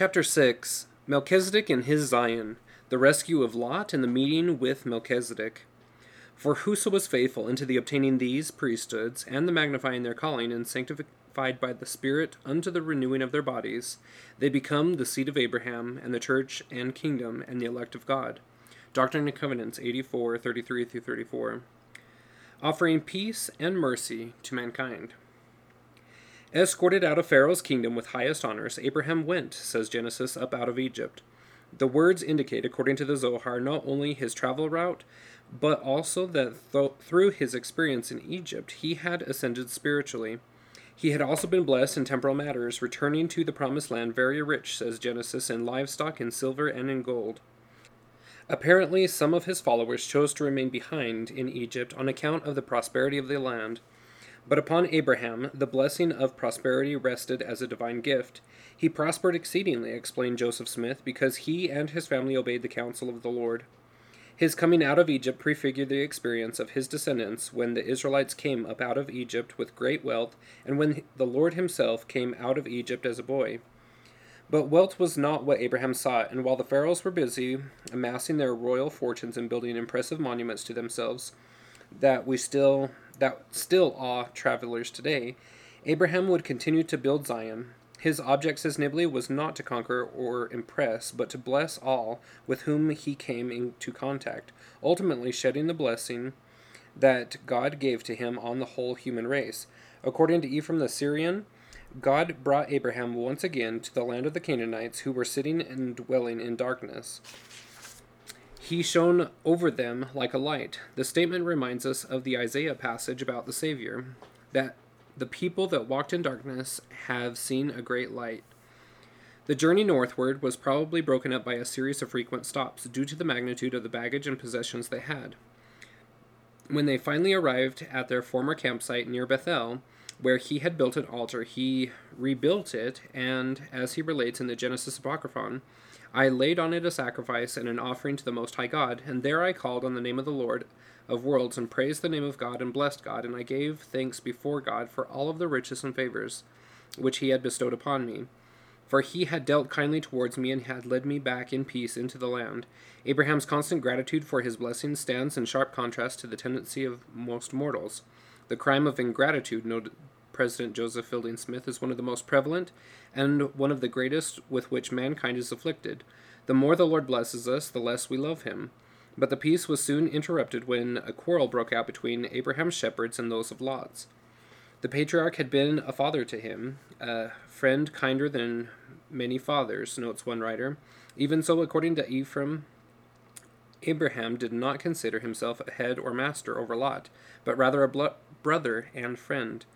Chapter 6 Melchizedek and his Zion, the rescue of Lot and the meeting with Melchizedek. For whoso was faithful unto the obtaining these priesthoods, and the magnifying their calling, and sanctified by the Spirit unto the renewing of their bodies, they become the seed of Abraham, and the church and kingdom, and the elect of God. Doctrine and Covenants 84 33 through 34. Offering peace and mercy to mankind. Escorted out of Pharaoh's kingdom with highest honors, Abraham went, says Genesis, up out of Egypt. The words indicate, according to the Zohar, not only his travel route, but also that th- through his experience in Egypt, he had ascended spiritually. He had also been blessed in temporal matters, returning to the promised land very rich, says Genesis, in livestock, in silver, and in gold. Apparently, some of his followers chose to remain behind in Egypt on account of the prosperity of the land. But upon Abraham the blessing of prosperity rested as a divine gift. He prospered exceedingly, explained Joseph Smith, because he and his family obeyed the counsel of the Lord. His coming out of Egypt prefigured the experience of his descendants when the Israelites came up out of Egypt with great wealth, and when the Lord himself came out of Egypt as a boy. But wealth was not what Abraham sought, and while the pharaohs were busy amassing their royal fortunes and building impressive monuments to themselves, that we still that still awe travelers today, Abraham would continue to build Zion. His object, says Nibley, was not to conquer or impress, but to bless all with whom he came into contact, ultimately shedding the blessing that God gave to him on the whole human race. According to Ephraim the Syrian, God brought Abraham once again to the land of the Canaanites who were sitting and dwelling in darkness. He shone over them like a light. The statement reminds us of the Isaiah passage about the Savior, that the people that walked in darkness have seen a great light. The journey northward was probably broken up by a series of frequent stops due to the magnitude of the baggage and possessions they had. When they finally arrived at their former campsite near Bethel, where he had built an altar, he rebuilt it, and, as he relates in the Genesis Apocryphon, I laid on it a sacrifice and an offering to the Most High God, and there I called on the name of the Lord of worlds, and praised the name of God, and blessed God, and I gave thanks before God for all of the riches and favors which he had bestowed upon me. For he had dealt kindly towards me, and had led me back in peace into the land. Abraham's constant gratitude for his blessings stands in sharp contrast to the tendency of most mortals. The crime of ingratitude, noted President Joseph Fielding Smith, is one of the most prevalent and one of the greatest with which mankind is afflicted. The more the Lord blesses us, the less we love him. But the peace was soon interrupted when a quarrel broke out between Abraham's shepherds and those of Lot's. The patriarch had been a father to him, a friend kinder than many fathers, notes one writer. Even so, according to Ephraim, Abraham did not consider himself a head or master over Lot, but rather a brother and friend.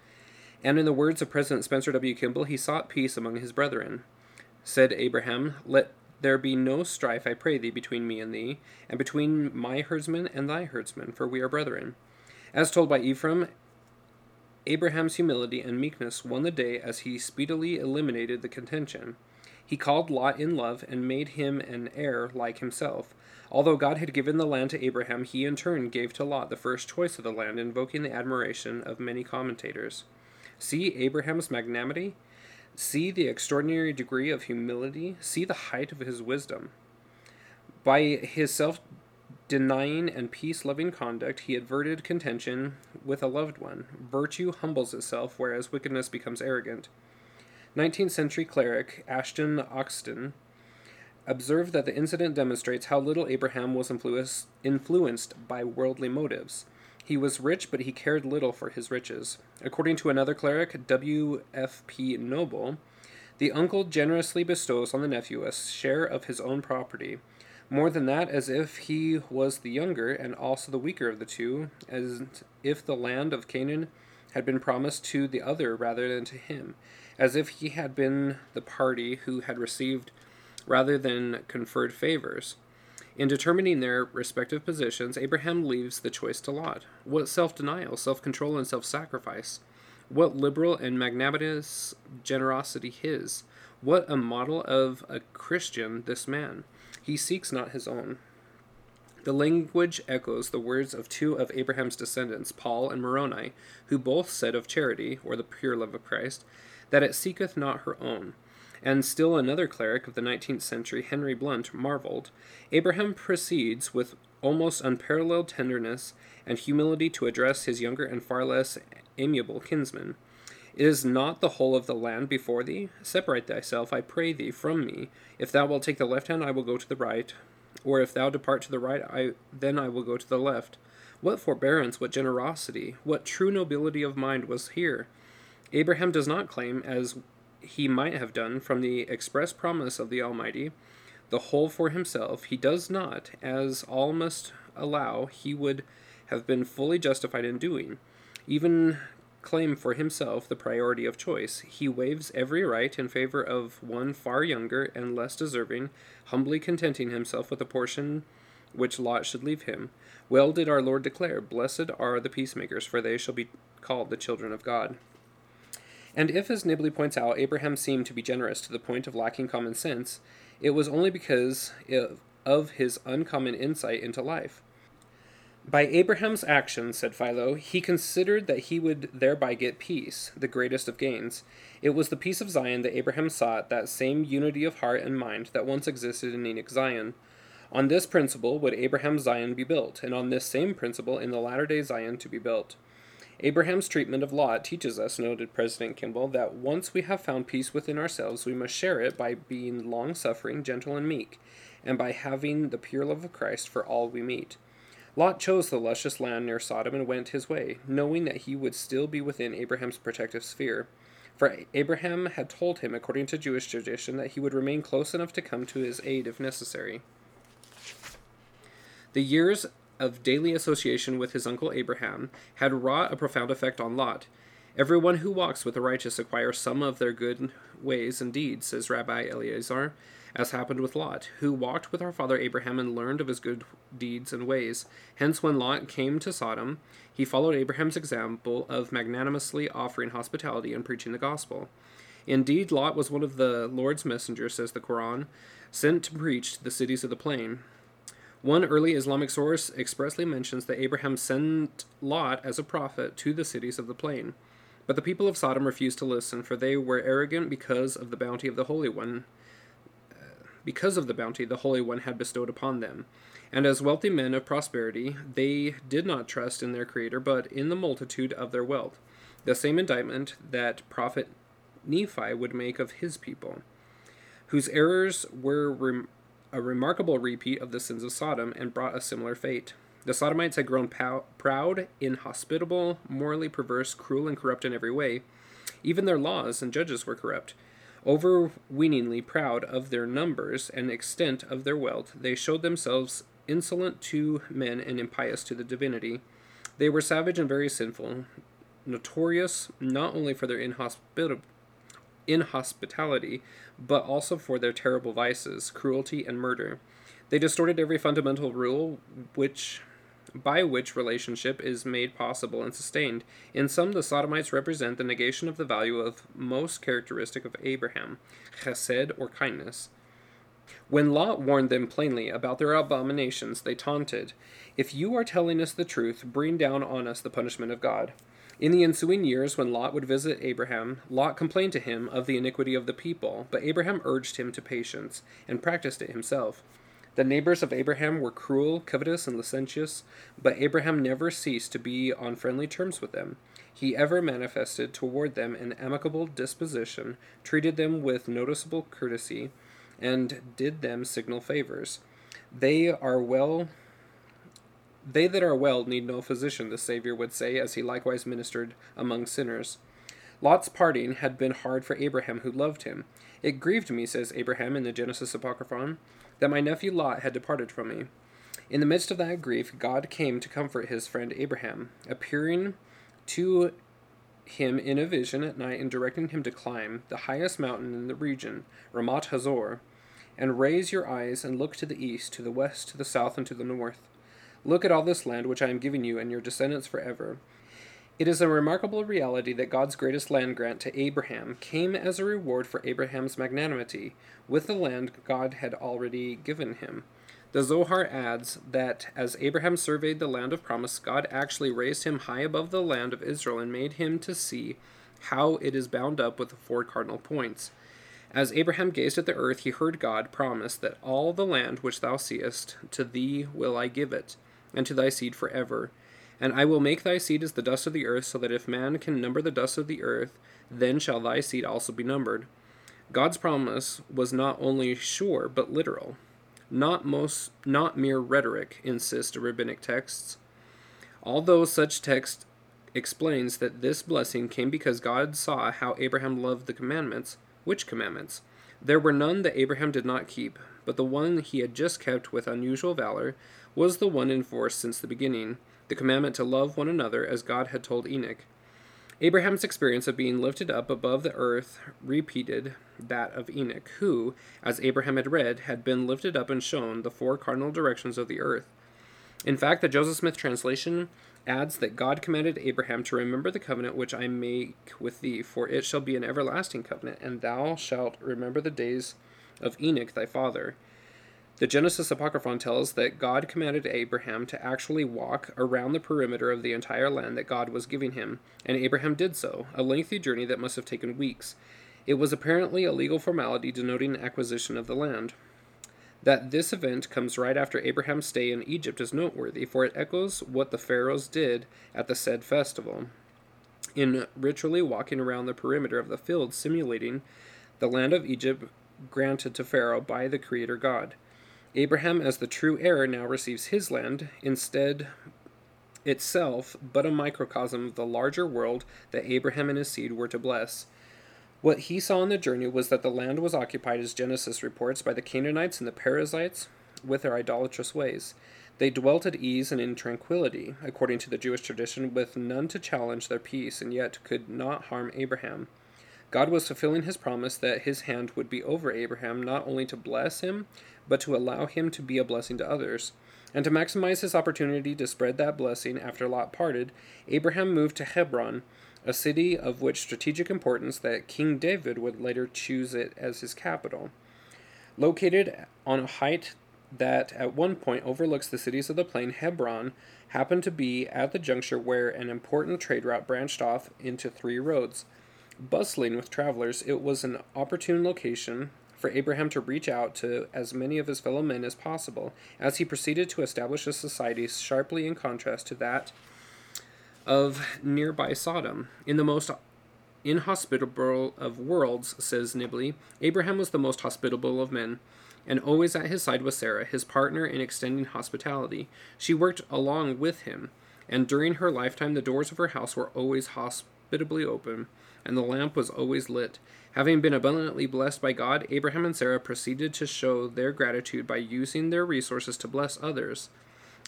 And in the words of President Spencer W. Kimball, he sought peace among his brethren. Said Abraham, Let there be no strife, I pray thee, between me and thee, and between my herdsmen and thy herdsmen, for we are brethren. As told by Ephraim, Abraham's humility and meekness won the day as he speedily eliminated the contention. He called Lot in love and made him an heir like himself. Although God had given the land to Abraham, he in turn gave to Lot the first choice of the land, invoking the admiration of many commentators. See Abraham's magnanimity. See the extraordinary degree of humility. See the height of his wisdom. By his self denying and peace loving conduct, he averted contention with a loved one. Virtue humbles itself, whereas wickedness becomes arrogant. 19th century cleric Ashton Oxenden observed that the incident demonstrates how little Abraham was influenced by worldly motives. He was rich, but he cared little for his riches. According to another cleric, W.F.P. Noble, the uncle generously bestows on the nephew a share of his own property. More than that, as if he was the younger and also the weaker of the two, as if the land of Canaan had been promised to the other rather than to him, as if he had been the party who had received rather than conferred favors. In determining their respective positions, Abraham leaves the choice to Lot. What self denial, self control, and self sacrifice? What liberal and magnanimous generosity his? What a model of a Christian this man! He seeks not his own. The language echoes the words of two of Abraham's descendants, Paul and Moroni, who both said of charity, or the pure love of Christ, that it seeketh not her own. And still another cleric of the 19th century, Henry Blunt, marveled, Abraham proceeds with almost unparalleled tenderness and humility to address his younger and far less amiable kinsman. Is not the whole of the land before thee? Separate thyself, I pray thee, from me. If thou wilt take the left hand, I will go to the right, or if thou depart to the right, I then I will go to the left. What forbearance, what generosity, what true nobility of mind was here! Abraham does not claim, as he might have done from the express promise of the Almighty, the whole for himself. He does not, as all must allow he would have been fully justified in doing, even claim for himself the priority of choice. He waives every right in favor of one far younger and less deserving, humbly contenting himself with the portion which Lot should leave him. Well did our Lord declare, Blessed are the peacemakers, for they shall be called the children of God. And if, as Nibley points out, Abraham seemed to be generous to the point of lacking common sense, it was only because of his uncommon insight into life. By Abraham's actions, said Philo, he considered that he would thereby get peace, the greatest of gains. It was the peace of Zion that Abraham sought, that same unity of heart and mind that once existed in Enoch Zion. On this principle would Abraham's Zion be built, and on this same principle in the latter day Zion to be built. Abraham's treatment of Lot teaches us, noted President Kimball, that once we have found peace within ourselves, we must share it by being long suffering, gentle, and meek, and by having the pure love of Christ for all we meet. Lot chose the luscious land near Sodom and went his way, knowing that he would still be within Abraham's protective sphere. For Abraham had told him, according to Jewish tradition, that he would remain close enough to come to his aid if necessary. The years of daily association with his uncle Abraham had wrought a profound effect on Lot. Everyone who walks with the righteous acquires some of their good ways and deeds, says Rabbi Eleazar, as happened with Lot, who walked with our father Abraham and learned of his good deeds and ways. Hence, when Lot came to Sodom, he followed Abraham's example of magnanimously offering hospitality and preaching the gospel. Indeed, Lot was one of the Lord's messengers, says the Quran, sent to preach to the cities of the plain. One early Islamic source expressly mentions that Abraham sent Lot as a prophet to the cities of the plain. But the people of Sodom refused to listen, for they were arrogant because of the bounty of the Holy One, uh, because of the bounty the Holy One had bestowed upon them. And as wealthy men of prosperity, they did not trust in their Creator, but in the multitude of their wealth. The same indictment that prophet Nephi would make of his people, whose errors were rem- a remarkable repeat of the sins of Sodom and brought a similar fate. The Sodomites had grown pow- proud, inhospitable, morally perverse, cruel, and corrupt in every way. Even their laws and judges were corrupt. Overweeningly proud of their numbers and extent of their wealth, they showed themselves insolent to men and impious to the divinity. They were savage and very sinful, notorious not only for their inhospitality, but also for their terrible vices, cruelty, and murder. They distorted every fundamental rule which by which relationship is made possible and sustained. In some, the Sodomites represent the negation of the value of most characteristic of Abraham, chesed or kindness. When Lot warned them plainly about their abominations, they taunted, If you are telling us the truth, bring down on us the punishment of God. In the ensuing years, when Lot would visit Abraham, Lot complained to him of the iniquity of the people, but Abraham urged him to patience, and practiced it himself. The neighbors of Abraham were cruel, covetous, and licentious, but Abraham never ceased to be on friendly terms with them. He ever manifested toward them an amicable disposition, treated them with noticeable courtesy, and did them signal favors. They are well they that are well need no physician, the Saviour would say, as he likewise ministered among sinners. Lot's parting had been hard for Abraham, who loved him. It grieved me, says Abraham in the Genesis Apocryphon, that my nephew Lot had departed from me. In the midst of that grief, God came to comfort his friend Abraham, appearing to him in a vision at night and directing him to climb the highest mountain in the region, Ramat Hazor, and raise your eyes and look to the east, to the west, to the south, and to the north. Look at all this land which I am giving you and your descendants forever. It is a remarkable reality that God's greatest land grant to Abraham came as a reward for Abraham's magnanimity with the land God had already given him. The Zohar adds that as Abraham surveyed the land of promise, God actually raised him high above the land of Israel and made him to see how it is bound up with the four cardinal points. As Abraham gazed at the earth, he heard God promise that all the land which thou seest, to thee will I give it, and to thy seed forever. And I will make thy seed as the dust of the earth, so that if man can number the dust of the earth, then shall thy seed also be numbered. God's promise was not only sure, but literal. Not most not mere rhetoric, insist rabbinic texts. Although such text explains that this blessing came because God saw how Abraham loved the commandments, which commandments? There were none that Abraham did not keep, but the one he had just kept with unusual valor was the one in force since the beginning, the commandment to love one another as God had told Enoch. Abraham's experience of being lifted up above the earth repeated that of Enoch, who, as Abraham had read, had been lifted up and shown the four cardinal directions of the earth. In fact, the Joseph Smith translation adds that God commanded Abraham to remember the covenant which I make with thee, for it shall be an everlasting covenant, and thou shalt remember the days of Enoch thy father. The Genesis Apocryphon tells that God commanded Abraham to actually walk around the perimeter of the entire land that God was giving him, and Abraham did so, a lengthy journey that must have taken weeks. It was apparently a legal formality denoting acquisition of the land. That this event comes right after Abraham's stay in Egypt is noteworthy, for it echoes what the pharaohs did at the Sed festival, in ritually walking around the perimeter of the field, simulating the land of Egypt granted to Pharaoh by the Creator God. Abraham, as the true heir, now receives his land, instead itself but a microcosm of the larger world that Abraham and his seed were to bless. What he saw on the journey was that the land was occupied, as Genesis reports, by the Canaanites and the Perizzites with their idolatrous ways. They dwelt at ease and in tranquility, according to the Jewish tradition, with none to challenge their peace, and yet could not harm Abraham. God was fulfilling his promise that his hand would be over Abraham, not only to bless him, but to allow him to be a blessing to others. And to maximize his opportunity to spread that blessing after Lot parted, Abraham moved to Hebron, a city of which strategic importance that King David would later choose it as his capital. Located on a height that at one point overlooks the cities of the plain, Hebron happened to be at the juncture where an important trade route branched off into three roads. Bustling with travelers, it was an opportune location for Abraham to reach out to as many of his fellow men as possible as he proceeded to establish a society sharply in contrast to that of nearby Sodom. In the most inhospitable of worlds, says Nibley, Abraham was the most hospitable of men, and always at his side was Sarah, his partner in extending hospitality. She worked along with him, and during her lifetime the doors of her house were always hospitably open, and the lamp was always lit. Having been abundantly blessed by God, Abraham and Sarah proceeded to show their gratitude by using their resources to bless others.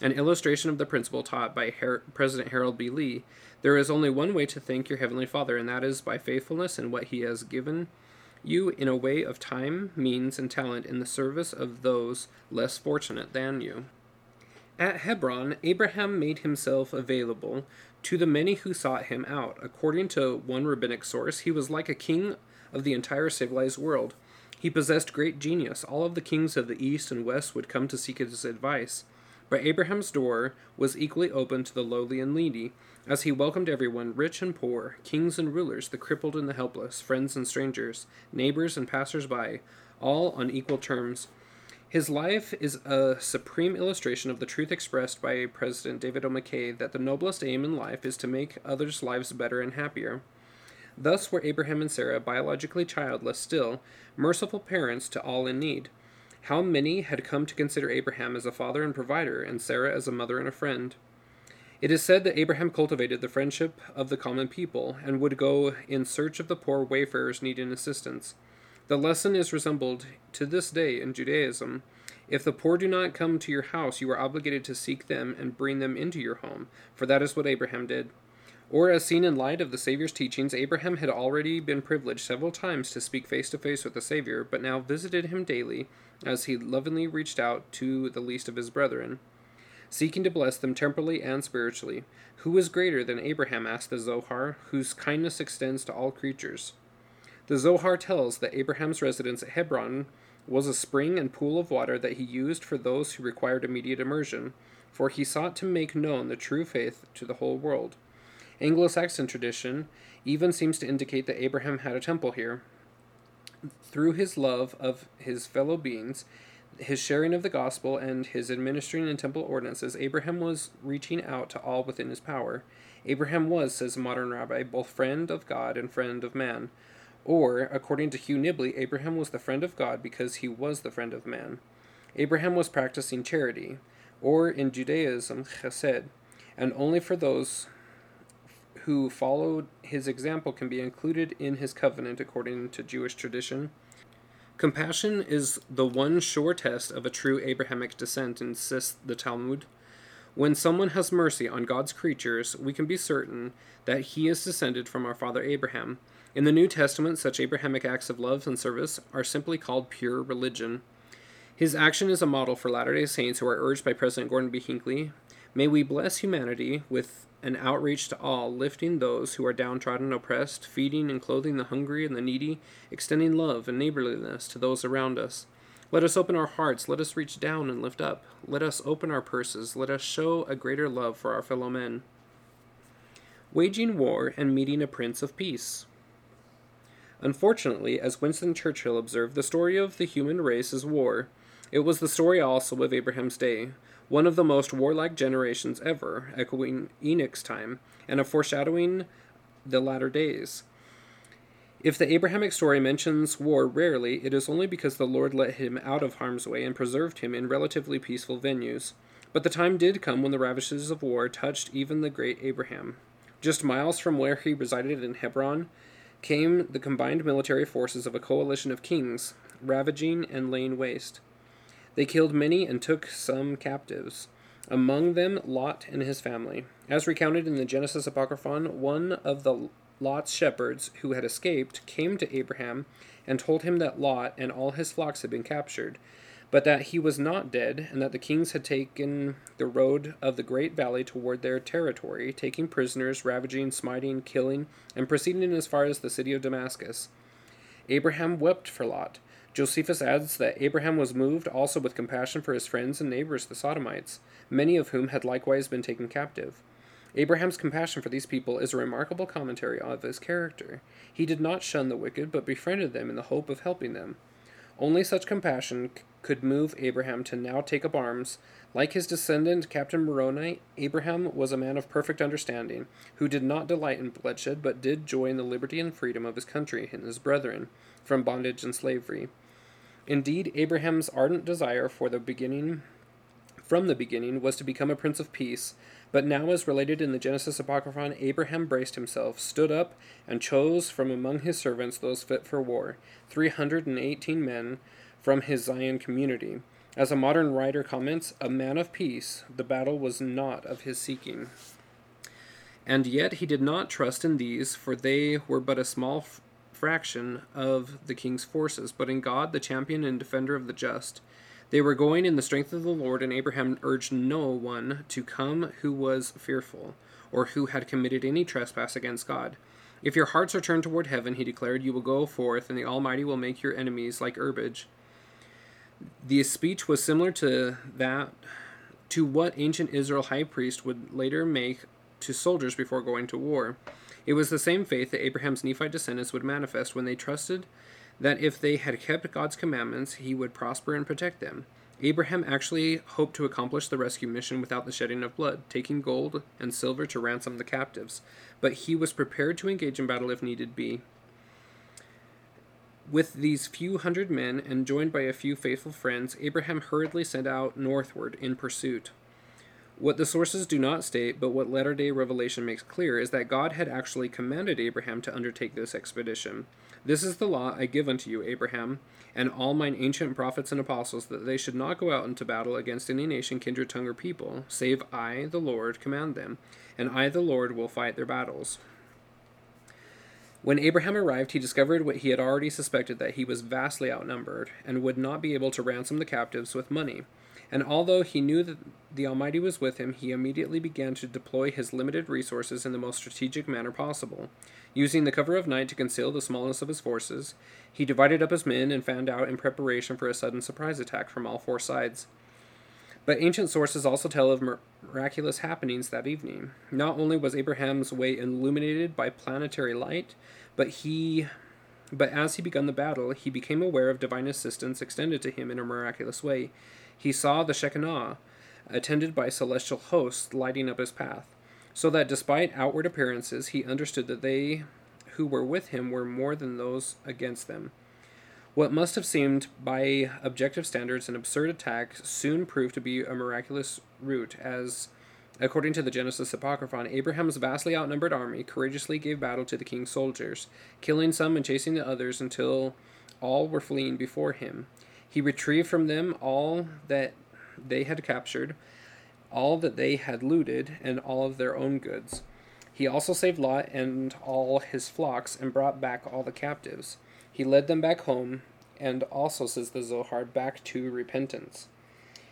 An illustration of the principle taught by Her- President Harold B. Lee there is only one way to thank your Heavenly Father, and that is by faithfulness in what He has given you in a way of time, means, and talent in the service of those less fortunate than you. At Hebron, Abraham made himself available to the many who sought him out. According to one rabbinic source, he was like a king of the entire civilized world. He possessed great genius. All of the kings of the east and west would come to seek his advice. But Abraham's door was equally open to the lowly and needy, as he welcomed everyone, rich and poor, kings and rulers, the crippled and the helpless, friends and strangers, neighbors and passers by, all on equal terms. His life is a supreme illustration of the truth expressed by President David O. McKay that the noblest aim in life is to make others' lives better and happier. Thus were Abraham and Sarah, biologically childless still, merciful parents to all in need. How many had come to consider Abraham as a father and provider, and Sarah as a mother and a friend? It is said that Abraham cultivated the friendship of the common people, and would go in search of the poor wayfarers needing assistance. The lesson is resembled to this day in Judaism. If the poor do not come to your house, you are obligated to seek them and bring them into your home, for that is what Abraham did. Or, as seen in light of the Savior's teachings, Abraham had already been privileged several times to speak face to face with the Savior, but now visited him daily as he lovingly reached out to the least of his brethren, seeking to bless them temporally and spiritually. Who is greater than Abraham? asked the Zohar, whose kindness extends to all creatures. The Zohar tells that Abraham's residence at Hebron was a spring and pool of water that he used for those who required immediate immersion, for he sought to make known the true faith to the whole world. Anglo Saxon tradition even seems to indicate that Abraham had a temple here. Through his love of his fellow beings, his sharing of the gospel, and his administering in temple ordinances, Abraham was reaching out to all within his power. Abraham was, says a modern rabbi, both friend of God and friend of man. Or, according to Hugh Nibley, Abraham was the friend of God because he was the friend of man. Abraham was practicing charity, or in Judaism, chesed, and only for those who followed his example can be included in his covenant according to Jewish tradition. Compassion is the one sure test of a true Abrahamic descent, insists the Talmud. When someone has mercy on God's creatures, we can be certain that he is descended from our father Abraham. In the New Testament, such Abrahamic acts of love and service are simply called pure religion. His action is a model for Latter day Saints who are urged by President Gordon B. Hinckley May we bless humanity with an outreach to all, lifting those who are downtrodden and oppressed, feeding and clothing the hungry and the needy, extending love and neighborliness to those around us. Let us open our hearts, let us reach down and lift up. Let us open our purses, let us show a greater love for our fellow men. Waging war and meeting a prince of peace. Unfortunately, as Winston Churchill observed, the story of the human race is war. It was the story also of Abraham's day one of the most warlike generations ever, echoing Enoch's time, and a foreshadowing the latter days. If the Abrahamic story mentions war rarely, it is only because the Lord let him out of harm's way and preserved him in relatively peaceful venues. But the time did come when the ravages of war touched even the great Abraham. Just miles from where he resided in Hebron came the combined military forces of a coalition of kings, ravaging and laying waste. They killed many and took some captives, among them Lot and his family. As recounted in the Genesis Apocryphon, one of the Lot's shepherds who had escaped came to Abraham and told him that Lot and all his flocks had been captured, but that he was not dead, and that the kings had taken the road of the great valley toward their territory, taking prisoners, ravaging, smiting, killing, and proceeding as far as the city of Damascus. Abraham wept for Lot Josephus adds that Abraham was moved also with compassion for his friends and neighbors, the Sodomites, many of whom had likewise been taken captive. Abraham's compassion for these people is a remarkable commentary of his character. He did not shun the wicked, but befriended them in the hope of helping them. Only such compassion could move Abraham to now take up arms. Like his descendant Captain Moroni, Abraham was a man of perfect understanding, who did not delight in bloodshed, but did joy in the liberty and freedom of his country and his brethren from bondage and slavery. Indeed, Abraham's ardent desire for the beginning from the beginning was to become a prince of peace, but now as related in the Genesis Apocryphon, Abraham braced himself, stood up, and chose from among his servants those fit for war, three hundred and eighteen men from his Zion community. As a modern writer comments, a man of peace, the battle was not of his seeking. And yet he did not trust in these, for they were but a small fraction of the king's forces, but in God, the champion and defender of the just. They were going in the strength of the Lord, and Abraham urged no one to come who was fearful, or who had committed any trespass against God. If your hearts are turned toward heaven, he declared, you will go forth, and the Almighty will make your enemies like herbage. The speech was similar to that to what ancient Israel high priest would later make to soldiers before going to war. It was the same faith that Abraham's Nephite descendants would manifest when they trusted that if they had kept God's commandments, he would prosper and protect them. Abraham actually hoped to accomplish the rescue mission without the shedding of blood, taking gold and silver to ransom the captives, but he was prepared to engage in battle if needed be. With these few hundred men, and joined by a few faithful friends, Abraham hurriedly set out northward in pursuit. What the sources do not state, but what latter day revelation makes clear, is that God had actually commanded Abraham to undertake this expedition. This is the law I give unto you, Abraham, and all mine ancient prophets and apostles, that they should not go out into battle against any nation, kindred, tongue, or people, save I, the Lord, command them, and I, the Lord, will fight their battles. When Abraham arrived, he discovered what he had already suspected that he was vastly outnumbered, and would not be able to ransom the captives with money. And although he knew that the Almighty was with him, he immediately began to deploy his limited resources in the most strategic manner possible. Using the cover of night to conceal the smallness of his forces, he divided up his men and fanned out in preparation for a sudden surprise attack from all four sides. But ancient sources also tell of miraculous happenings that evening. Not only was Abraham's way illuminated by planetary light, but he But as he began the battle, he became aware of divine assistance extended to him in a miraculous way. He saw the Shekinah, attended by celestial hosts, lighting up his path, so that despite outward appearances, he understood that they who were with him were more than those against them. What must have seemed, by objective standards, an absurd attack soon proved to be a miraculous rout, as, according to the Genesis Apocryphon, Abraham's vastly outnumbered army courageously gave battle to the king's soldiers, killing some and chasing the others until all were fleeing before him. He retrieved from them all that they had captured, all that they had looted, and all of their own goods. He also saved Lot and all his flocks, and brought back all the captives. He led them back home, and also, says the Zohar, back to repentance.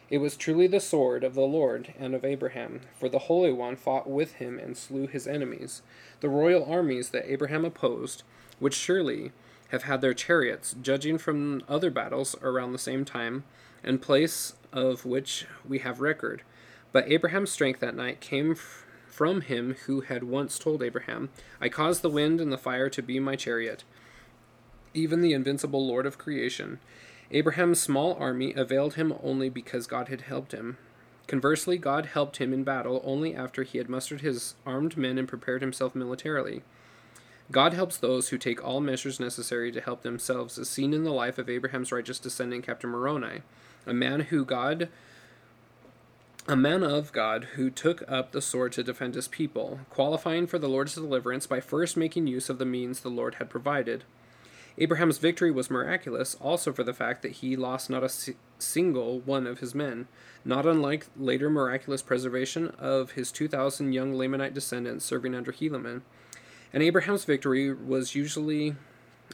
It was truly the sword of the Lord and of Abraham, for the Holy One fought with him and slew his enemies, the royal armies that Abraham opposed, which surely have had their chariots, judging from other battles around the same time, and place of which we have record. But Abraham's strength that night came f- from him who had once told Abraham, I caused the wind and the fire to be my chariot, even the invincible Lord of creation. Abraham's small army availed him only because God had helped him. Conversely, God helped him in battle only after he had mustered his armed men and prepared himself militarily. God helps those who take all measures necessary to help themselves, as seen in the life of Abraham's righteous descendant, Captain Moroni, a man who God a man of God who took up the sword to defend his people, qualifying for the Lord's deliverance by first making use of the means the Lord had provided. Abraham's victory was miraculous also for the fact that he lost not a si- single one of his men, not unlike later miraculous preservation of his 2,000 young Lamanite descendants serving under Helaman. And Abraham's victory was usually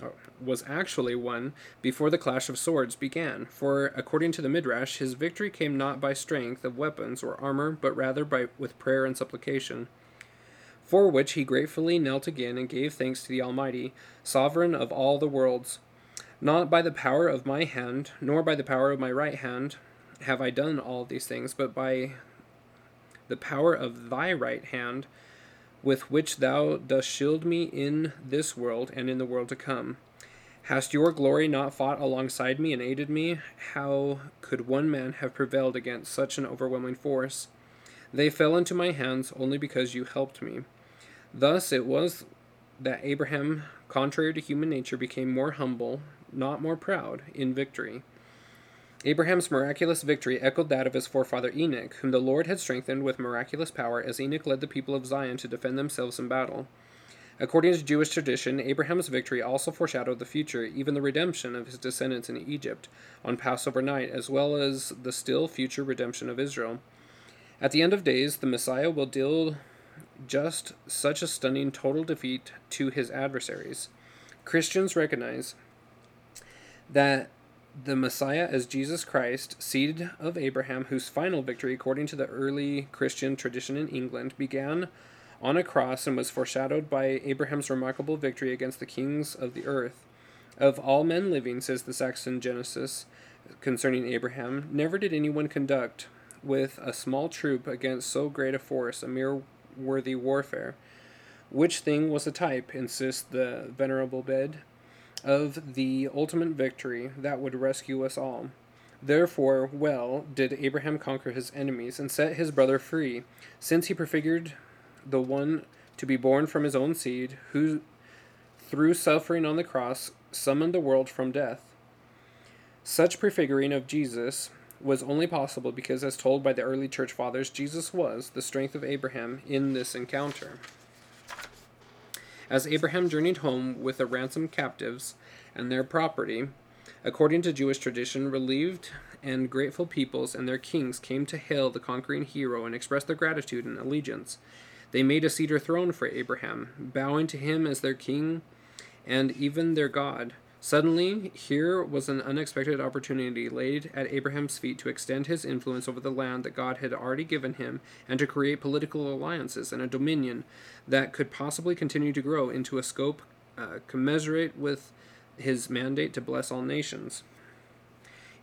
oh, was actually won before the clash of swords began, for according to the Midrash, his victory came not by strength of weapons or armor, but rather by with prayer and supplication. For which he gratefully knelt again and gave thanks to the Almighty, sovereign of all the worlds. Not by the power of my hand, nor by the power of my right hand, have I done all these things, but by the power of thy right hand, with which thou dost shield me in this world and in the world to come. Hast your glory not fought alongside me and aided me? How could one man have prevailed against such an overwhelming force? They fell into my hands only because you helped me. Thus it was that Abraham, contrary to human nature, became more humble, not more proud, in victory. Abraham's miraculous victory echoed that of his forefather Enoch, whom the Lord had strengthened with miraculous power as Enoch led the people of Zion to defend themselves in battle. According to Jewish tradition, Abraham's victory also foreshadowed the future, even the redemption of his descendants in Egypt on Passover night, as well as the still future redemption of Israel. At the end of days, the Messiah will deal just such a stunning total defeat to his adversaries. Christians recognize that the Messiah as Jesus Christ, seed of Abraham, whose final victory, according to the early Christian tradition in England, began on a cross and was foreshadowed by Abraham's remarkable victory against the kings of the earth. Of all men living, says the Saxon Genesis concerning Abraham, never did anyone conduct with a small troop against so great a force a mere worthy warfare. Which thing was a type, insists the venerable Bede, of the ultimate victory that would rescue us all. Therefore, well did Abraham conquer his enemies and set his brother free, since he prefigured the one to be born from his own seed, who, through suffering on the cross, summoned the world from death. Such prefiguring of Jesus was only possible because, as told by the early church fathers, Jesus was the strength of Abraham in this encounter. As Abraham journeyed home with the ransomed captives and their property, according to Jewish tradition, relieved and grateful peoples and their kings came to hail the conquering hero and express their gratitude and allegiance. They made a cedar throne for Abraham, bowing to him as their king and even their God. Suddenly, here was an unexpected opportunity laid at Abraham's feet to extend his influence over the land that God had already given him and to create political alliances and a dominion that could possibly continue to grow into a scope uh, commensurate with his mandate to bless all nations.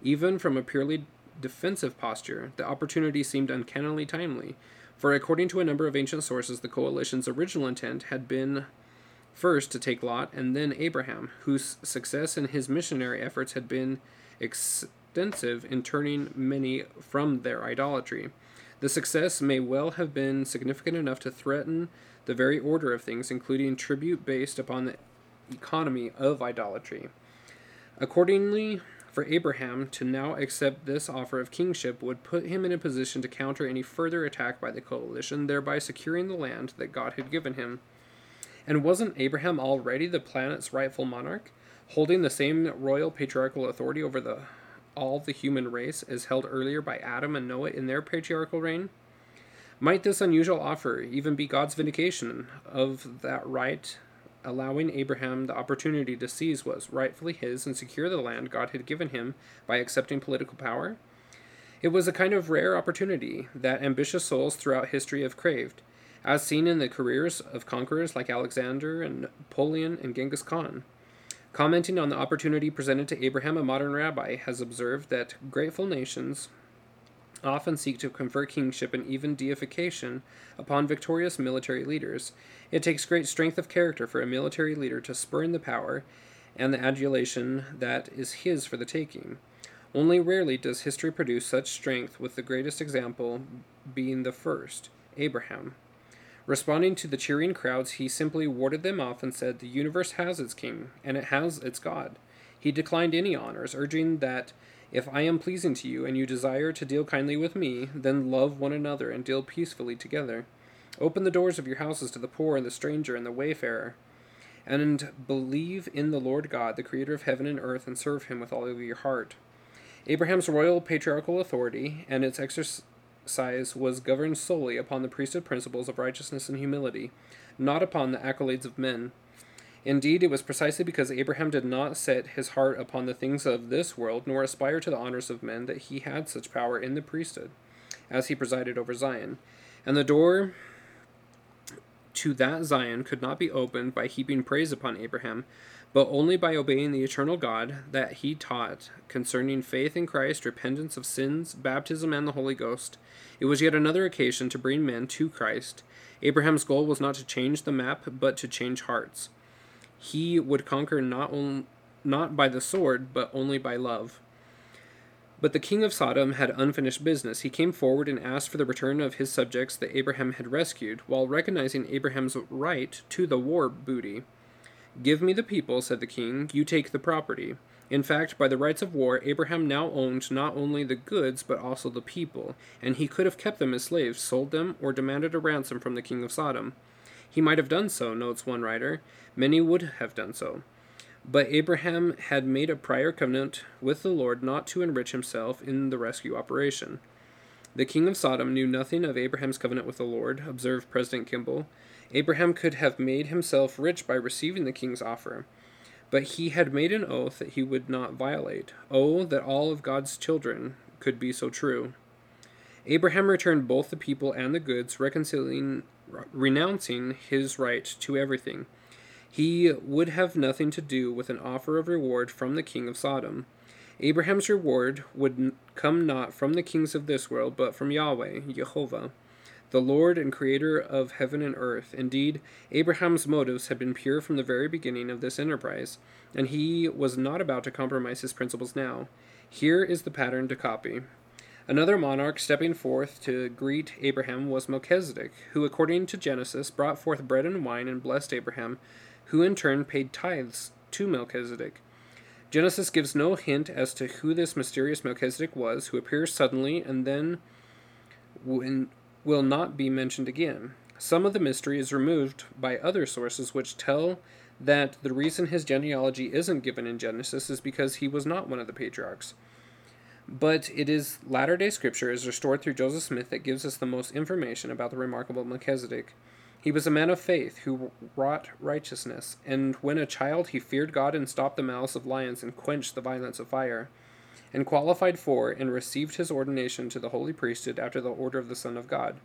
Even from a purely defensive posture, the opportunity seemed uncannily timely, for according to a number of ancient sources, the coalition's original intent had been First to take Lot and then Abraham, whose success in his missionary efforts had been extensive in turning many from their idolatry. The success may well have been significant enough to threaten the very order of things, including tribute based upon the economy of idolatry. Accordingly, for Abraham to now accept this offer of kingship would put him in a position to counter any further attack by the coalition, thereby securing the land that God had given him. And wasn't Abraham already the planet's rightful monarch, holding the same royal patriarchal authority over the all the human race as held earlier by Adam and Noah in their patriarchal reign? Might this unusual offer even be God's vindication of that right allowing Abraham the opportunity to seize what was rightfully his and secure the land God had given him by accepting political power? It was a kind of rare opportunity that ambitious souls throughout history have craved, as seen in the careers of conquerors like Alexander and Napoleon and Genghis Khan. Commenting on the opportunity presented to Abraham, a modern rabbi has observed that grateful nations often seek to confer kingship and even deification upon victorious military leaders. It takes great strength of character for a military leader to spurn the power and the adulation that is his for the taking. Only rarely does history produce such strength, with the greatest example being the first, Abraham. Responding to the cheering crowds, he simply warded them off and said, The universe has its king, and it has its God. He declined any honors, urging that if I am pleasing to you, and you desire to deal kindly with me, then love one another and deal peacefully together. Open the doors of your houses to the poor and the stranger and the wayfarer, and believe in the Lord God, the Creator of heaven and earth, and serve him with all of your heart. Abraham's royal patriarchal authority and its exercise was governed solely upon the priesthood principles of righteousness and humility, not upon the accolades of men. Indeed, it was precisely because Abraham did not set his heart upon the things of this world, nor aspire to the honors of men, that he had such power in the priesthood, as he presided over Zion. And the door to that Zion could not be opened by heaping praise upon Abraham, but only by obeying the eternal God that he taught concerning faith in Christ, repentance of sins, baptism, and the Holy Ghost. It was yet another occasion to bring men to Christ. Abraham's goal was not to change the map, but to change hearts he would conquer not on, not by the sword, but only by love. But the king of Sodom had unfinished business. He came forward and asked for the return of his subjects that Abraham had rescued, while recognizing Abraham's right to the war booty. Give me the people, said the king, you take the property. In fact, by the rights of war, Abraham now owned not only the goods, but also the people, and he could have kept them as slaves, sold them, or demanded a ransom from the king of Sodom. He might have done so, notes one writer. Many would have done so. But Abraham had made a prior covenant with the Lord not to enrich himself in the rescue operation. The king of Sodom knew nothing of Abraham's covenant with the Lord, observed President Kimball. Abraham could have made himself rich by receiving the king's offer, but he had made an oath that he would not violate. Oh, that all of God's children could be so true. Abraham returned both the people and the goods, reconciling renouncing his right to everything. He would have nothing to do with an offer of reward from the king of Sodom. Abraham's reward would come not from the kings of this world, but from Yahweh, Jehovah, the Lord and Creator of heaven and earth. Indeed, Abraham's motives had been pure from the very beginning of this enterprise, and he was not about to compromise his principles now. Here is the pattern to copy. Another monarch stepping forth to greet Abraham was Melchizedek, who, according to Genesis, brought forth bread and wine and blessed Abraham, who in turn paid tithes to Melchizedek. Genesis gives no hint as to who this mysterious Melchizedek was, who appears suddenly and then will not be mentioned again. Some of the mystery is removed by other sources which tell that the reason his genealogy isn't given in Genesis is because he was not one of the patriarchs. But it is latter day scripture as restored through Joseph Smith that gives us the most information about the remarkable Melchizedek. He was a man of faith who wrought righteousness, and when a child he feared God and stopped the malice of lions and quenched the violence of fire, and qualified for and received his ordination to the holy priesthood after the order of the Son of God.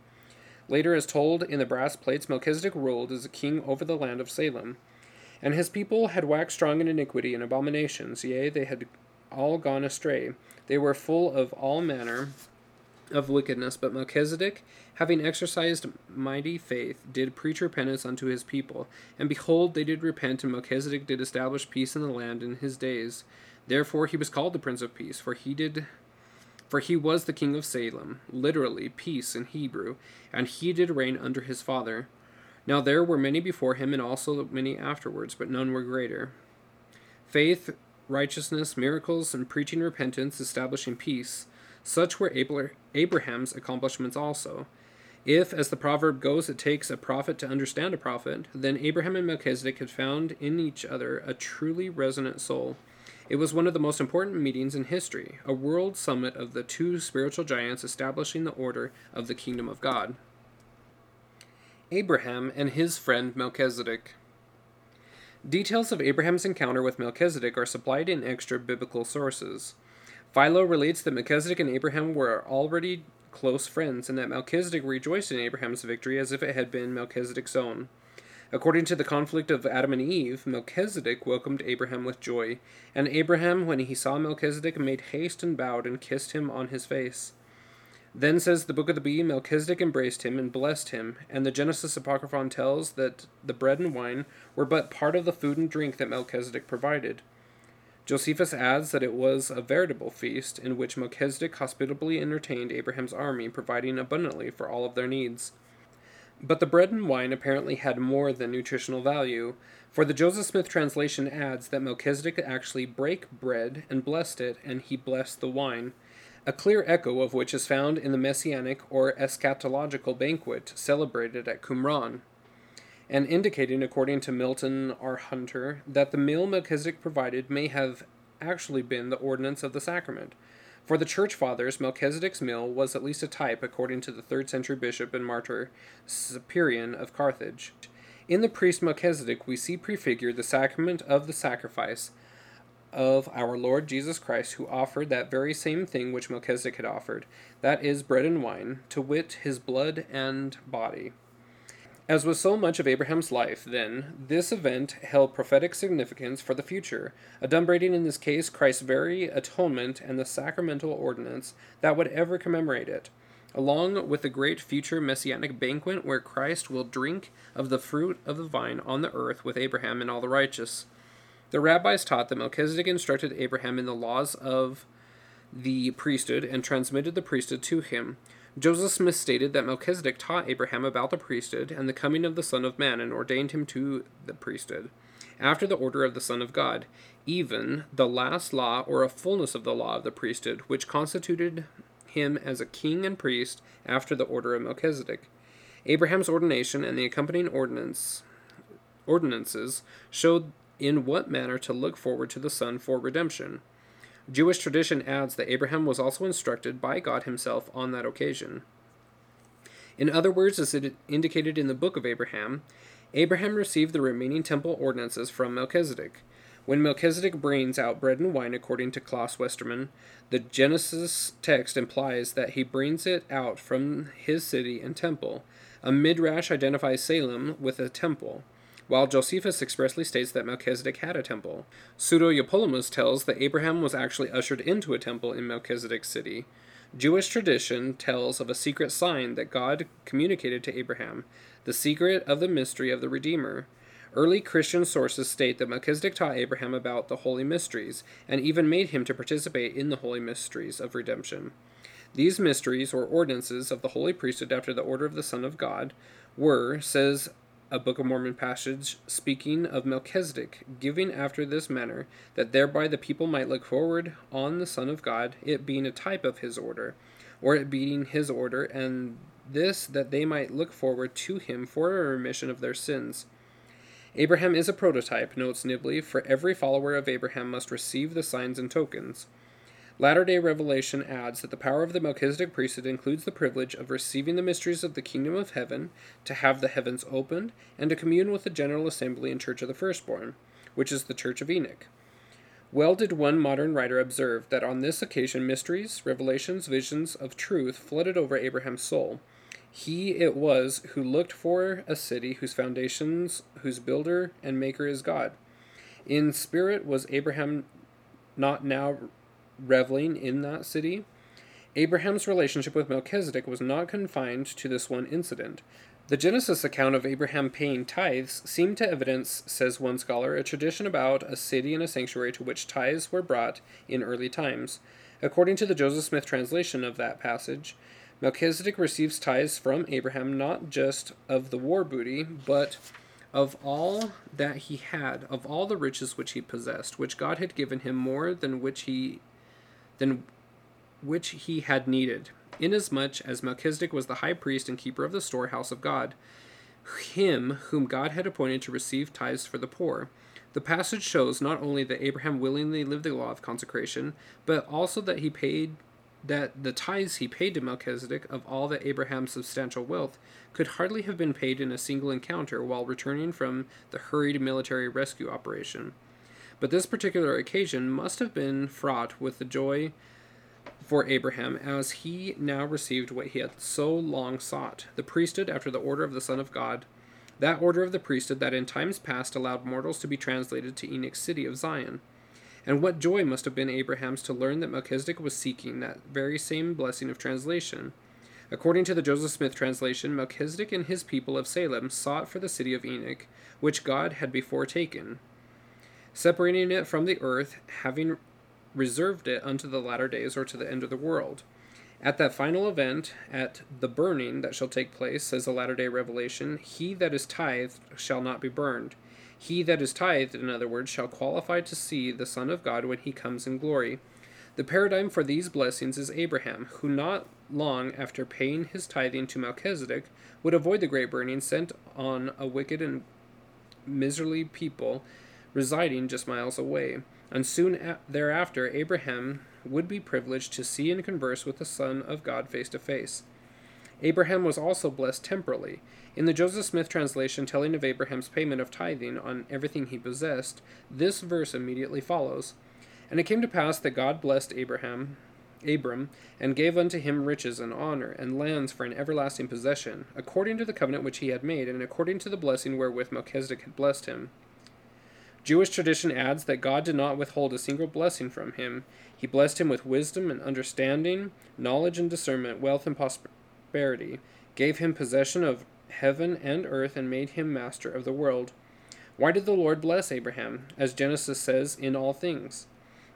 Later, as told in the brass plates, Melchizedek ruled as a king over the land of Salem. And his people had waxed strong in iniquity and abominations, yea, they had all gone astray. They were full of all manner of wickedness, but Melchizedek, having exercised mighty faith, did preach repentance unto his people. And behold, they did repent, and Melchizedek did establish peace in the land in his days. Therefore he was called the Prince of Peace, for he did for he was the king of Salem, literally peace in Hebrew, and he did reign under his father. Now there were many before him, and also many afterwards, but none were greater. Faith, righteousness, miracles, and preaching repentance, establishing peace, such were Abraham's accomplishments also. If, as the proverb goes, it takes a prophet to understand a prophet, then Abraham and Melchizedek had found in each other a truly resonant soul. It was one of the most important meetings in history, a world summit of the two spiritual giants establishing the order of the kingdom of God. Abraham and his friend Melchizedek. Details of Abraham's encounter with Melchizedek are supplied in extra biblical sources. Philo relates that Melchizedek and Abraham were already close friends, and that Melchizedek rejoiced in Abraham's victory as if it had been Melchizedek's own. According to the conflict of Adam and Eve, Melchizedek welcomed Abraham with joy, and Abraham, when he saw Melchizedek, made haste and bowed and kissed him on his face. Then says the Book of the Bee, Melchizedek embraced him and blessed him, and the Genesis Apocryphon tells that the bread and wine were but part of the food and drink that Melchizedek provided. Josephus adds that it was a veritable feast in which Melchizedek hospitably entertained Abraham's army, providing abundantly for all of their needs. But the bread and wine apparently had more than nutritional value, for the Joseph Smith translation adds that Melchizedek actually brake bread and blessed it, and he blessed the wine, a clear echo of which is found in the messianic or eschatological banquet celebrated at Qumran and indicating, according to Milton R. Hunter, that the meal Melchizedek provided may have actually been the ordinance of the sacrament. For the Church Fathers, Melchizedek's meal was at least a type, according to the third century bishop and martyr Cyprian of Carthage. In the priest Melchizedek, we see prefigured the sacrament of the sacrifice of our Lord Jesus Christ, who offered that very same thing which Melchizedek had offered, that is, bread and wine, to wit, his blood and body. As with so much of Abraham's life, then, this event held prophetic significance for the future, adumbrating in this case Christ's very atonement and the sacramental ordinance that would ever commemorate it, along with the great future messianic banquet where Christ will drink of the fruit of the vine on the earth with Abraham and all the righteous. The rabbis taught that Melchizedek instructed Abraham in the laws of the priesthood and transmitted the priesthood to him. Joseph Smith stated that Melchizedek taught Abraham about the priesthood and the coming of the Son of Man and ordained him to the priesthood, after the order of the Son of God, even the last law or a fullness of the law of the priesthood, which constituted him as a king and priest after the order of Melchizedek. Abraham's ordination and the accompanying ordinance, ordinances showed in what manner to look forward to the Son for redemption. Jewish tradition adds that Abraham was also instructed by God himself on that occasion. In other words, as it indicated in the book of Abraham, Abraham received the remaining temple ordinances from Melchizedek. When Melchizedek brings out bread and wine according to Klaus Westermann, the Genesis text implies that he brings it out from his city and temple. A midrash identifies Salem with a temple while Josephus expressly states that Melchizedek had a temple. Pseudo Eupolemus tells that Abraham was actually ushered into a temple in Melchizedek's city. Jewish tradition tells of a secret sign that God communicated to Abraham, the secret of the mystery of the Redeemer. Early Christian sources state that Melchizedek taught Abraham about the holy mysteries, and even made him to participate in the holy mysteries of redemption. These mysteries, or ordinances, of the holy priesthood after the order of the Son of God, were, says a Book of Mormon passage speaking of Melchizedek, giving after this manner, that thereby the people might look forward on the Son of God, it being a type of his order, or it being his order, and this that they might look forward to him for a remission of their sins. Abraham is a prototype, notes Nibley, for every follower of Abraham must receive the signs and tokens. Latter day Revelation adds that the power of the Melchizedek priesthood includes the privilege of receiving the mysteries of the kingdom of heaven, to have the heavens opened, and to commune with the general assembly and church of the firstborn, which is the church of Enoch. Well did one modern writer observe that on this occasion mysteries, revelations, visions of truth flooded over Abraham's soul. He it was who looked for a city whose foundations, whose builder and maker is God. In spirit was Abraham not now reveling in that city. Abraham's relationship with Melchizedek was not confined to this one incident. The Genesis account of Abraham paying tithes seemed to evidence, says one scholar, a tradition about a city and a sanctuary to which tithes were brought in early times. According to the Joseph Smith translation of that passage, Melchizedek receives tithes from Abraham not just of the war booty, but of all that he had, of all the riches which he possessed, which God had given him more than which he than which he had needed, inasmuch as Melchizedek was the high priest and keeper of the storehouse of God, him whom God had appointed to receive tithes for the poor. The passage shows not only that Abraham willingly lived the law of consecration, but also that he paid that the tithes he paid to Melchizedek of all that Abraham's substantial wealth could hardly have been paid in a single encounter while returning from the hurried military rescue operation. But this particular occasion must have been fraught with the joy for Abraham, as he now received what he had so long sought the priesthood after the order of the Son of God, that order of the priesthood that in times past allowed mortals to be translated to Enoch's city of Zion. And what joy must have been Abraham's to learn that Melchizedek was seeking that very same blessing of translation. According to the Joseph Smith translation, Melchizedek and his people of Salem sought for the city of Enoch, which God had before taken, separating it from the earth, having reserved it unto the latter days or to the end of the world. At that final event, at the burning that shall take place, says the latter day revelation, he that is tithed shall not be burned. He that is tithed, in other words, shall qualify to see the Son of God when he comes in glory. The paradigm for these blessings is Abraham, who not long after paying his tithing to Melchizedek would avoid the great burning sent on a wicked and miserly people residing just miles away and soon thereafter Abraham would be privileged to see and converse with the Son of God face to face. Abraham was also blessed temporally. In the Joseph Smith translation telling of Abraham's payment of tithing on everything he possessed, this verse immediately follows. And it came to pass that God blessed Abraham, Abram, and gave unto him riches and honor, and lands for an everlasting possession, according to the covenant which he had made, and according to the blessing wherewith Melchizedek had blessed him. Jewish tradition adds that God did not withhold a single blessing from him. He blessed him with wisdom and understanding, knowledge and discernment, wealth and prosperity, gave him possession of heaven and earth, and made him master of the world. Why did the Lord bless Abraham? As Genesis says, in all things.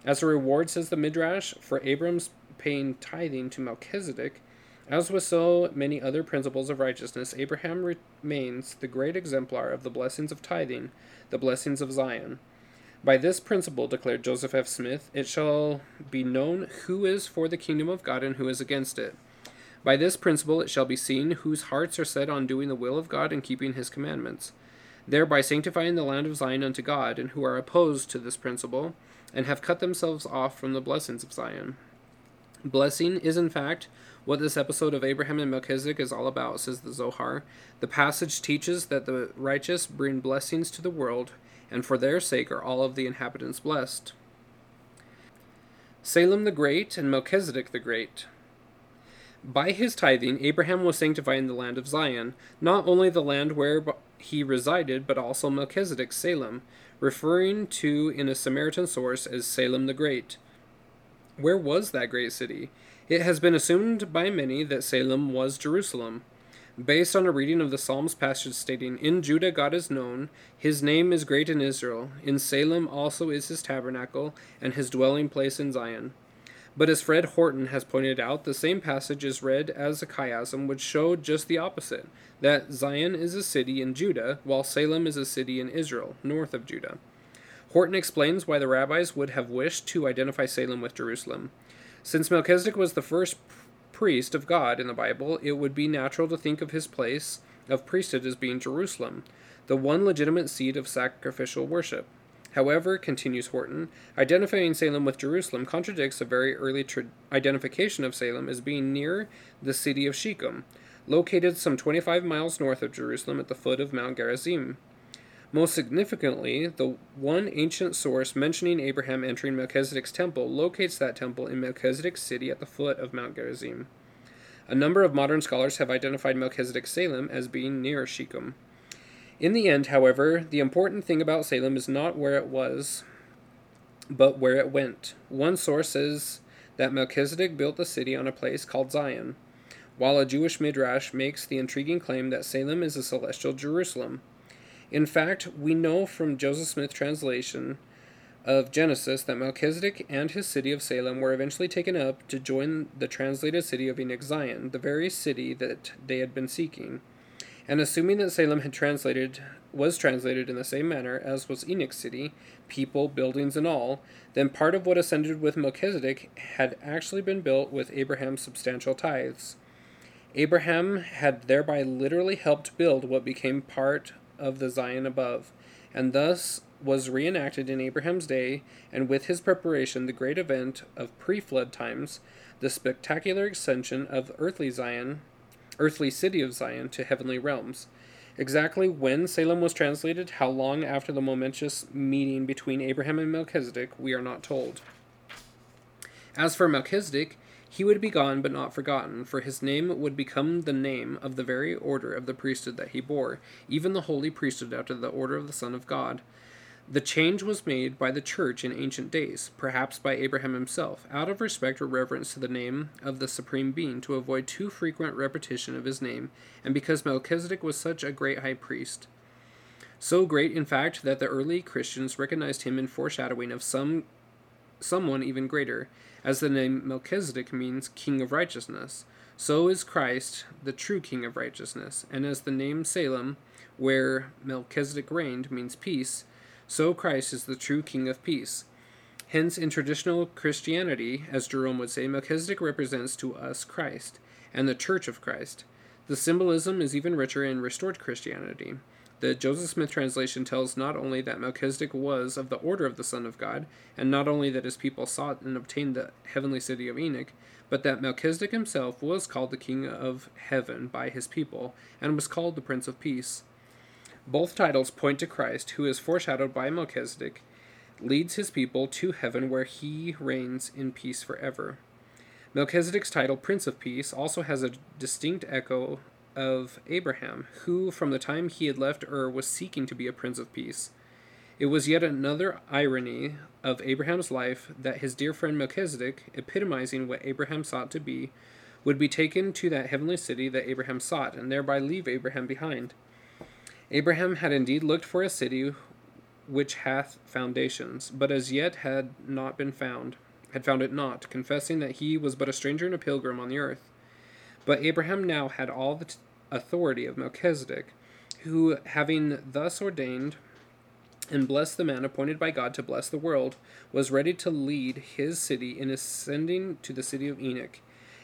As a reward, says the Midrash, for Abram's paying tithing to Melchizedek, as with so many other principles of righteousness, Abraham remains the great exemplar of the blessings of tithing, the blessings of Zion. By this principle, declared Joseph F. Smith, it shall be known who is for the kingdom of God and who is against it. By this principle, it shall be seen whose hearts are set on doing the will of God and keeping his commandments, thereby sanctifying the land of Zion unto God, and who are opposed to this principle, and have cut themselves off from the blessings of Zion. Blessing is, in fact, what this episode of Abraham and Melchizedek is all about, says the Zohar. The passage teaches that the righteous bring blessings to the world, and for their sake are all of the inhabitants blessed. Salem the Great and Melchizedek the Great. By his tithing, Abraham was sanctifying the land of Zion, not only the land where he resided, but also Melchizedek Salem, referring to in a Samaritan source as Salem the Great. Where was that great city? It has been assumed by many that Salem was Jerusalem. Based on a reading of the Psalms passage stating, In Judah God is known, his name is great in Israel, in Salem also is his tabernacle, and his dwelling place in Zion. But as Fred Horton has pointed out, the same passage is read as a chiasm which show just the opposite that Zion is a city in Judah, while Salem is a city in Israel, north of Judah. Horton explains why the rabbis would have wished to identify Salem with Jerusalem. Since Melchizedek was the first priest of God in the Bible, it would be natural to think of his place of priesthood as being Jerusalem, the one legitimate seat of sacrificial worship. However, continues Horton, identifying Salem with Jerusalem contradicts a very early tra- identification of Salem as being near the city of Shechem, located some 25 miles north of Jerusalem at the foot of Mount Gerizim. Most significantly, the one ancient source mentioning Abraham entering Melchizedek's temple locates that temple in Melchizedek's city at the foot of Mount Gerizim. A number of modern scholars have identified Melchizedek Salem as being near Shechem. In the end, however, the important thing about Salem is not where it was, but where it went. One source says that Melchizedek built the city on a place called Zion, while a Jewish midrash makes the intriguing claim that Salem is a celestial Jerusalem. In fact, we know from Joseph Smith's translation of Genesis that Melchizedek and his city of Salem were eventually taken up to join the translated city of Enoch Zion, the very city that they had been seeking. And assuming that Salem had translated was translated in the same manner as was Enoch's city, people, buildings, and all, then part of what ascended with Melchizedek had actually been built with Abraham's substantial tithes. Abraham had thereby literally helped build what became part of the Zion above, and thus was reenacted in Abraham's day, and with his preparation, the great event of pre flood times, the spectacular ascension of earthly Zion, earthly city of Zion, to heavenly realms. Exactly when Salem was translated, how long after the momentous meeting between Abraham and Melchizedek, we are not told. As for Melchizedek, he would be gone but not forgotten, for his name would become the name of the very order of the priesthood that he bore, even the holy priesthood after the order of the Son of God. The change was made by the Church in ancient days, perhaps by Abraham himself, out of respect or reverence to the name of the Supreme Being, to avoid too frequent repetition of his name, and because Melchizedek was such a great high priest. So great, in fact, that the early Christians recognized him in foreshadowing of some someone even greater, as the name Melchizedek means King of Righteousness. So is Christ the true King of Righteousness, and as the name Salem, where Melchizedek reigned, means peace, so Christ is the true King of peace. Hence, in traditional Christianity, as Jerome would say, Melchizedek represents to us Christ and the Church of Christ. The symbolism is even richer in restored Christianity. The Joseph Smith translation tells not only that Melchizedek was of the order of the Son of God, and not only that his people sought and obtained the heavenly city of Enoch, but that Melchizedek himself was called the King of heaven by his people, and was called the Prince of Peace. Both titles point to Christ, who is foreshadowed by Melchizedek, leads his people to heaven where he reigns in peace forever. Melchizedek's title, Prince of Peace, also has a distinct echo of Abraham, who, from the time he had left Ur, was seeking to be a Prince of Peace. It was yet another irony of Abraham's life that his dear friend Melchizedek, epitomizing what Abraham sought to be, would be taken to that heavenly city that Abraham sought, and thereby leave Abraham behind. Abraham had indeed looked for a city which hath foundations, but as yet had not been found, had found it not, confessing that he was but a stranger and a pilgrim on the earth. But Abraham now had all the t- authority of Melchizedek, who, having thus ordained and blessed the man appointed by God to bless the world, was ready to lead his city in ascending to the city of Enoch.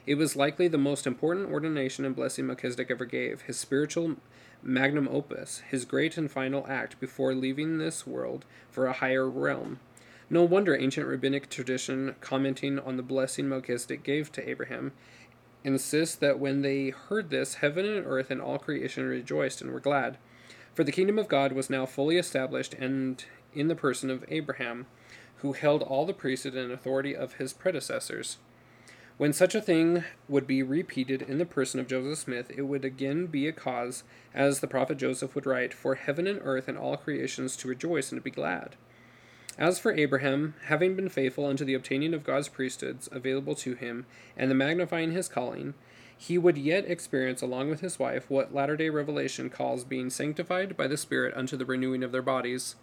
It was likely the most important ordination and blessing Melchizedek ever gave. His spiritual magnum opus, his great and final act before leaving this world for a higher realm. No wonder ancient rabbinic tradition, commenting on the blessing Melchizedek gave to Abraham, insists that when they heard this, heaven and earth and all creation rejoiced and were glad. For the kingdom of God was now fully established and in the person of Abraham, who held all the priesthood and authority of his predecessors. When such a thing would be repeated in the person of Joseph Smith, it would again be a cause, as the prophet Joseph would write, for heaven and earth and all creations to rejoice and to be glad. As for Abraham, having been faithful unto the obtaining of God's priesthoods available to him, and the magnifying his calling, he would yet experience, along with his wife, what latter day revelation calls being sanctified by the Spirit unto the renewing of their bodies.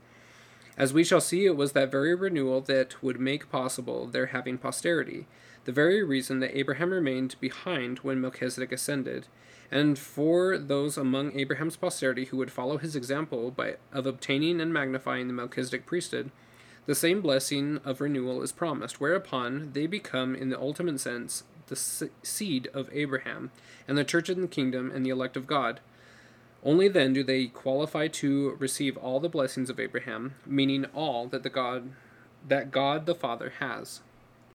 As we shall see, it was that very renewal that would make possible their having posterity, the very reason that Abraham remained behind when Melchizedek ascended, and for those among Abraham's posterity who would follow his example by of obtaining and magnifying the Melchizedek priesthood, the same blessing of renewal is promised, whereupon they become, in the ultimate sense, the seed of Abraham, and the church and the kingdom and the elect of God. Only then do they qualify to receive all the blessings of Abraham, meaning all that the God that God the Father has.